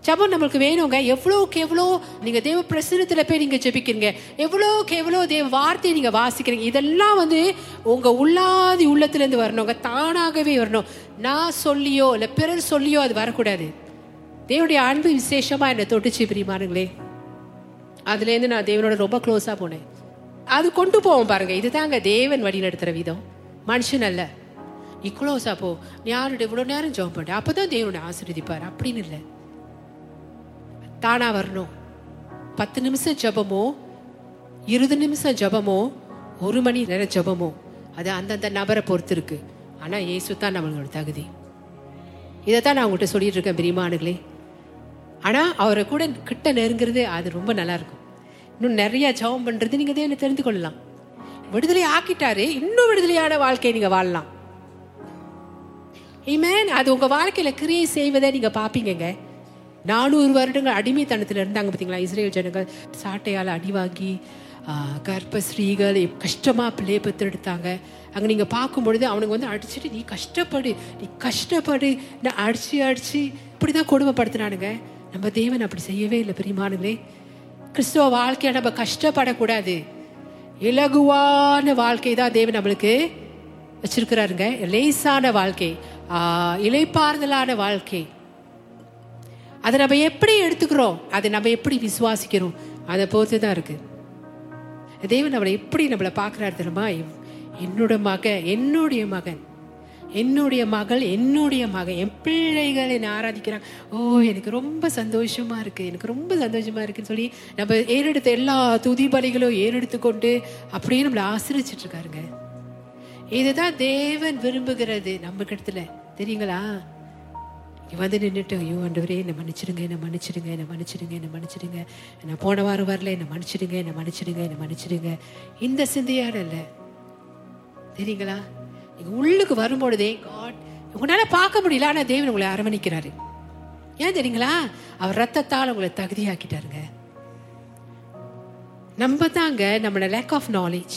ஜபம் நம்மளுக்கு வேணுங்க. எவ்வளோக்கு எவ்வளோ நீங்க தேவ பிரசனத்துல போய் நீங்க ஜெபிக்கிறீங்க. எவ்வளோக்கு எவ்வளோ தேவ வார்த்தையை நீங்க வாசிக்கிறீங்க. இதெல்லாம் வந்து உங்க உள்ளாதி உள்ளத்துல இருந்து வரணுங்க தானாகவே வரணும். நான் சொல்லியோ இல்ல பிறர் சொல்லியோ அது வரக்கூடாது. தேவனுடைய அன்பு விசேஷமா என்னை தொட்டுச்சு பிரிமானுங்களே அதுல இருந்து நான் தேவனோட ரொம்ப க்ளோஸா போனேன். அது கொண்டு போவோம் பாருங்க. இதுதாங்க தேவன் வழி நடத்துகிற விதம். மனுஷன் அல்ல. நீ க்ளோஸா போ. நீ யாருடைய இவ்வளோ நேரம் ஜோம் பண்ண? அப்பதான் தேவனோட ஆசீர்வதிப்பார். அப்படின்னு இல்லை. தானா வரணும். பத்து நிமிஷம் ஜபமோ இருபது நிமிஷம் ஜபமோ ஒரு மணி நேரம் ஜபமோ அது அந்தந்த நபரை பொறுத்து இருக்கு. ஆனால் இயேசு தான் நம்மளோட தகுதி. இதைத்தான் நான் உங்கள்கிட்ட சொல்லிட்டு இருக்கேன் பிரியமானுங்களே ஆனால் அவரை கூட கிட்ட நெருங்கிறது அது ரொம்ப நல்லா இருக்கும். இன்னும் நிறைய ஜபம் பண்றது நீங்க தேவனை தெரிந்து கொள்ளலாம். விடுதலை ஆக்கிட்டாரு இன்னும் விடுதலையான வாழ்க்கையை நீங்க வாழலாம். ஏமேன் அது உங்க வாழ்க்கையில கிரியை செய்வதை நீங்க பார்ப்பீங்கங்க. நானூறு வருடங்கள் அடிமைத்தனத்தில் இருந்தாங்க பார்த்தீங்களா இஸ்ரேல் ஜனங்கள் சாட்டையால் அடிவாங்கி ஆஹ், கர்ப்பஸ்ரீகள் எப்- கஷ்டமா பிள்ளைய பெற்றெடுத்தாங்க. அங்க நீங்க பார்க்கும் பொழுது அவனுக்கு வந்து அடிச்சுட்டு நீ கஷ்டப்படு நீ கஷ்டப்படு. நான் அடிச்சு அடிச்சு இப்படிதான் கொடுமைப்படுத்தினானுங்க. நம்ம தேவன் அப்படி செய்யவே இல்லை பெரியமானுங்களே கிறிஸ்துவ வாழ்க்கையை நம்ம கஷ்டப்படக்கூடாது. இலகுவான வாழ்க்கை தான் தேவன் நம்மளுக்கு வச்சிருக்கிறாருங்க. லேசான வாழ்க்கை. இலைப்பாறுதலான வாழ்க்கை. அதை நம்ம எப்படி எடுத்துக்கிறோம்? அதை நம்ம எப்படி விசுவாசிக்கிறோம்? அதை பொறுத்து தான் இருக்கு. தேவன் நம்மளை எப்படி நம்மளை பார்க்குறாரு தெரியுமா? என்னோட மகன் என்னுடைய மகன். என்னுடைய மகள் என்னுடைய மகன் என் பிள்ளைகள் என்னை ஆராதிக்கிறாங்க. ஓ எனக்கு ரொம்ப சந்தோஷமா இருக்கு எனக்கு ரொம்ப சந்தோஷமா இருக்குன்னு சொல்லி நம்ம ஏறெடுத்த எல்லா துதி பலிகளும் ஏறெடுத்து கொண்டு அப்படியே நம்மளை ஆசிரிச்சிட்டு இருக்காருங்க. இதுதான் தேவன் விரும்புகிறது நம்ம இடத்துல. தெரியுங்களா? வந்து நின்றுட்டு ஐயோ ஆண்டவரே என்னை மன்னிச்சிடுங்க என்னை மன்னிச்சிடுங்க என்னை மன்னிச்சிடுங்க என்னை மன்னிச்சிடுங்க. நான் போன வாரம் வரல என்னை மன்னிச்சிடுங்க என்னை மன்னிச்சிடுங்க என்னை மன்னிச்சிடுங்க. இந்த சிந்தையாடல்ல. தெரியுங்களா? உள்ளுக்கு வரும்பொழுதே காட் உங்களால பார்க்க முடியல ஆனால் தேவன் உங்களை அரவணிக்கிறாரு. ஏன் தெரியுங்களா? அவர் ரத்தத்தால் உங்களை தகுதியாக்கிட்டாருங்க. நம்ம தாங்க நம்மளோட லேக் ஆஃப் நாலேஜ்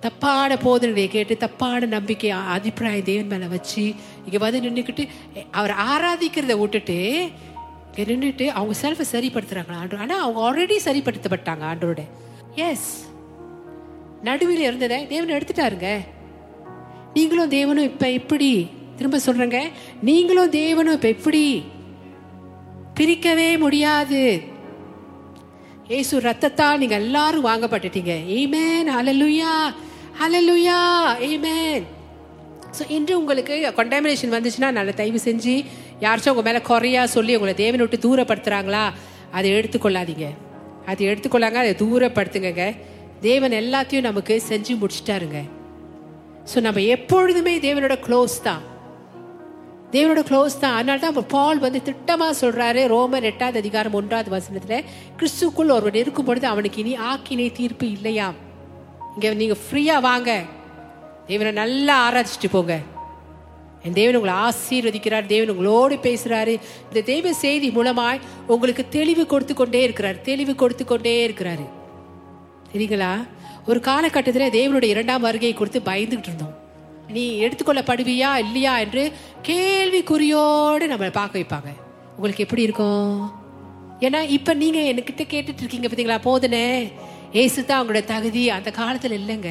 தப்பான போதனையை கேட்டு தப்பான நம்பிக்கை அபிப்பிராயம் தேவன் மேலே வச்சு இங்கே வந்து நின்றுக்கிட்டு அவர் ஆராதிக்கிறத விட்டுட்டு இங்கே நின்றுட்டு அவங்க செல்ஃபை சரிப்படுத்துகிறாங்களா ஆண்டு ஆனால் அவங்க ஆல்ரெடி சரிப்படுத்தப்பட்டாங்க ஆண்டோட எஸ் நடுவில் இருந்ததை தேவன் எடுத்துட்டாருங்க. நீங்களும் தேவனும் இப்ப எப்படி திரும்ப சொல்கிறேங்க நீங்களும் தேவனும் இப்ப எப்படி பிரிக்கவே முடியாது. ஏசு ரத்தத்தால் நீங்க எல்லாரும் வாங்கப்பட்டுட்டீங்க. ஏமேன் அலலுயா அலலுயா ஏமேன் ஸோ இன்று உங்களுக்கு கண்டாமினேஷன் வந்துச்சுன்னா நல்ல தயவு செஞ்சு யாராச்சும் உங்க மேலே குறையா சொல்லி உங்களை தேவனை விட்டு தூரப்படுத்துறாங்களா அதை எடுத்துக்கொள்ளாதீங்க. அதை எடுத்துக்கொள்ளாங்க அதை தூரப்படுத்துங்க தேவன் எல்லாத்தையும் நமக்கு செஞ்சு முடிச்சிட்டாருங்க. ஸோ நம்ம எப்பொழுதுமே தேவனோட க்ளோஸ் தான். தேவனோட க்ளோஸ் தான். அதனால தான் பால் வந்து திட்டமாக சொல்கிறாரு ரோமர் எட்டாவது அதிகாரம் ஒன்றாவது வசனத்தில் கிறிஸ்துக்குள் ஒருவன் இருக்கும் பொழுது அவனுக்கு இனி ஆக்கினை தீர்ப்பு இல்லையாம் இங்கே நீங்கள் ஃப்ரீயாக வாங்க. தேவனை நல்லா ஆராய்ச்சிட்டு போங்க. என் தேவன் உங்களை ஆசீர்வதிக்கிறார். தேவன் உங்களோடு பேசுகிறாரு இந்த தெய்வ செய்தி மூலமாய் உங்களுக்கு தெளிவு கொடுத்து கொண்டே இருக்கிறார். தெளிவு கொடுத்து கொண்டே இருக்கிறாரு. சரிங்களா ஒரு காலகட்டத்தில் தேவனுடைய இரண்டாம் வருகையை கொடுத்து பயந்துகிட்டு இருந்தோம். நீ எடுத்துக்கொள்ளப்படுவியா இல்லையா என்று கேள்விக்குறியோடு நம்மளை பார்க்க வைப்பாங்க. உங்களுக்கு எப்படி இருக்கும்? ஏன்னா இப்ப நீங்க என்கிட்ட கேட்டுட்டு இருக்கீங்க பாத்தீங்களா போதுனே. ஏசு தான் அவங்களோட தகுதி. அந்த காலத்துல இல்லைங்க.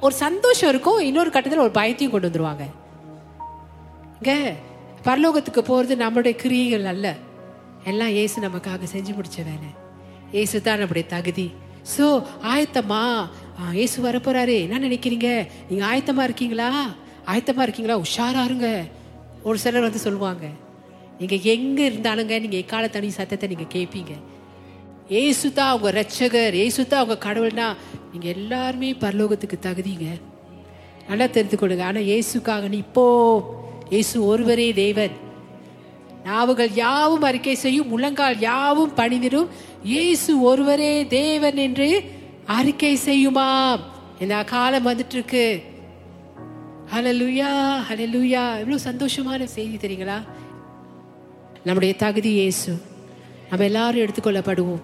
ஒரு சந்தோஷம் இருக்கும் இன்னொரு கட்டத்தில் ஒரு பயத்தையும் கொண்டு வந்துருவாங்க. இங்க பரலோகத்துக்கு போறது நம்மளுடைய கிரியைகள் அல்ல. எல்லாம் ஏசு நமக்காக செஞ்சு முடிச்ச வேலை. இயேசு தான் நம்முடைய தகுதி. ஸோ ஆயத்தமா ஏசு வரப்போறாரு. என்ன நினைக்கிறீங்க? நீங்க ஆயத்தமா இருக்கீங்களா? ஆயத்தமா இருக்கீங்களா? உஷாரா இருங்க. ஒரு சிலர் வந்து சொல்லுவாங்க நீங்க எங்க இருந்தாலுங்க நீங்க எக்கால தனி சத்தத்தை நீங்க கேட்பீங்க ஏசு தான் அவங்க ரட்சகர் ஏசு தான் அவங்க கடவுள்னா நீங்க எல்லாருமே பரலோகத்துக்கு தகுதிங்க. நல்லா தெரிந்து கொடுங்க ஆனா இயேசுக்காக நீ இப்போ இயேசு ஒருவரே தேவன். நாவுகள் யாவும் அறிக்கை செய்யும் முழங்கால் யாவும் பணிந்திடும். இயேசு ஒருவரே தேவன் என்று அறிக்கை செய்யுமாம். இந்த காலம் வந்துட்டு இருக்கு ஹலலுயா ஹலலுயா எவ்வளவு சந்தோஷமான செய்தி தெரியுங்களா? நம்முடைய தகுதி இயேசு. நம்ம எல்லாரும் எடுத்துக்கொள்ளப்படுவோம்.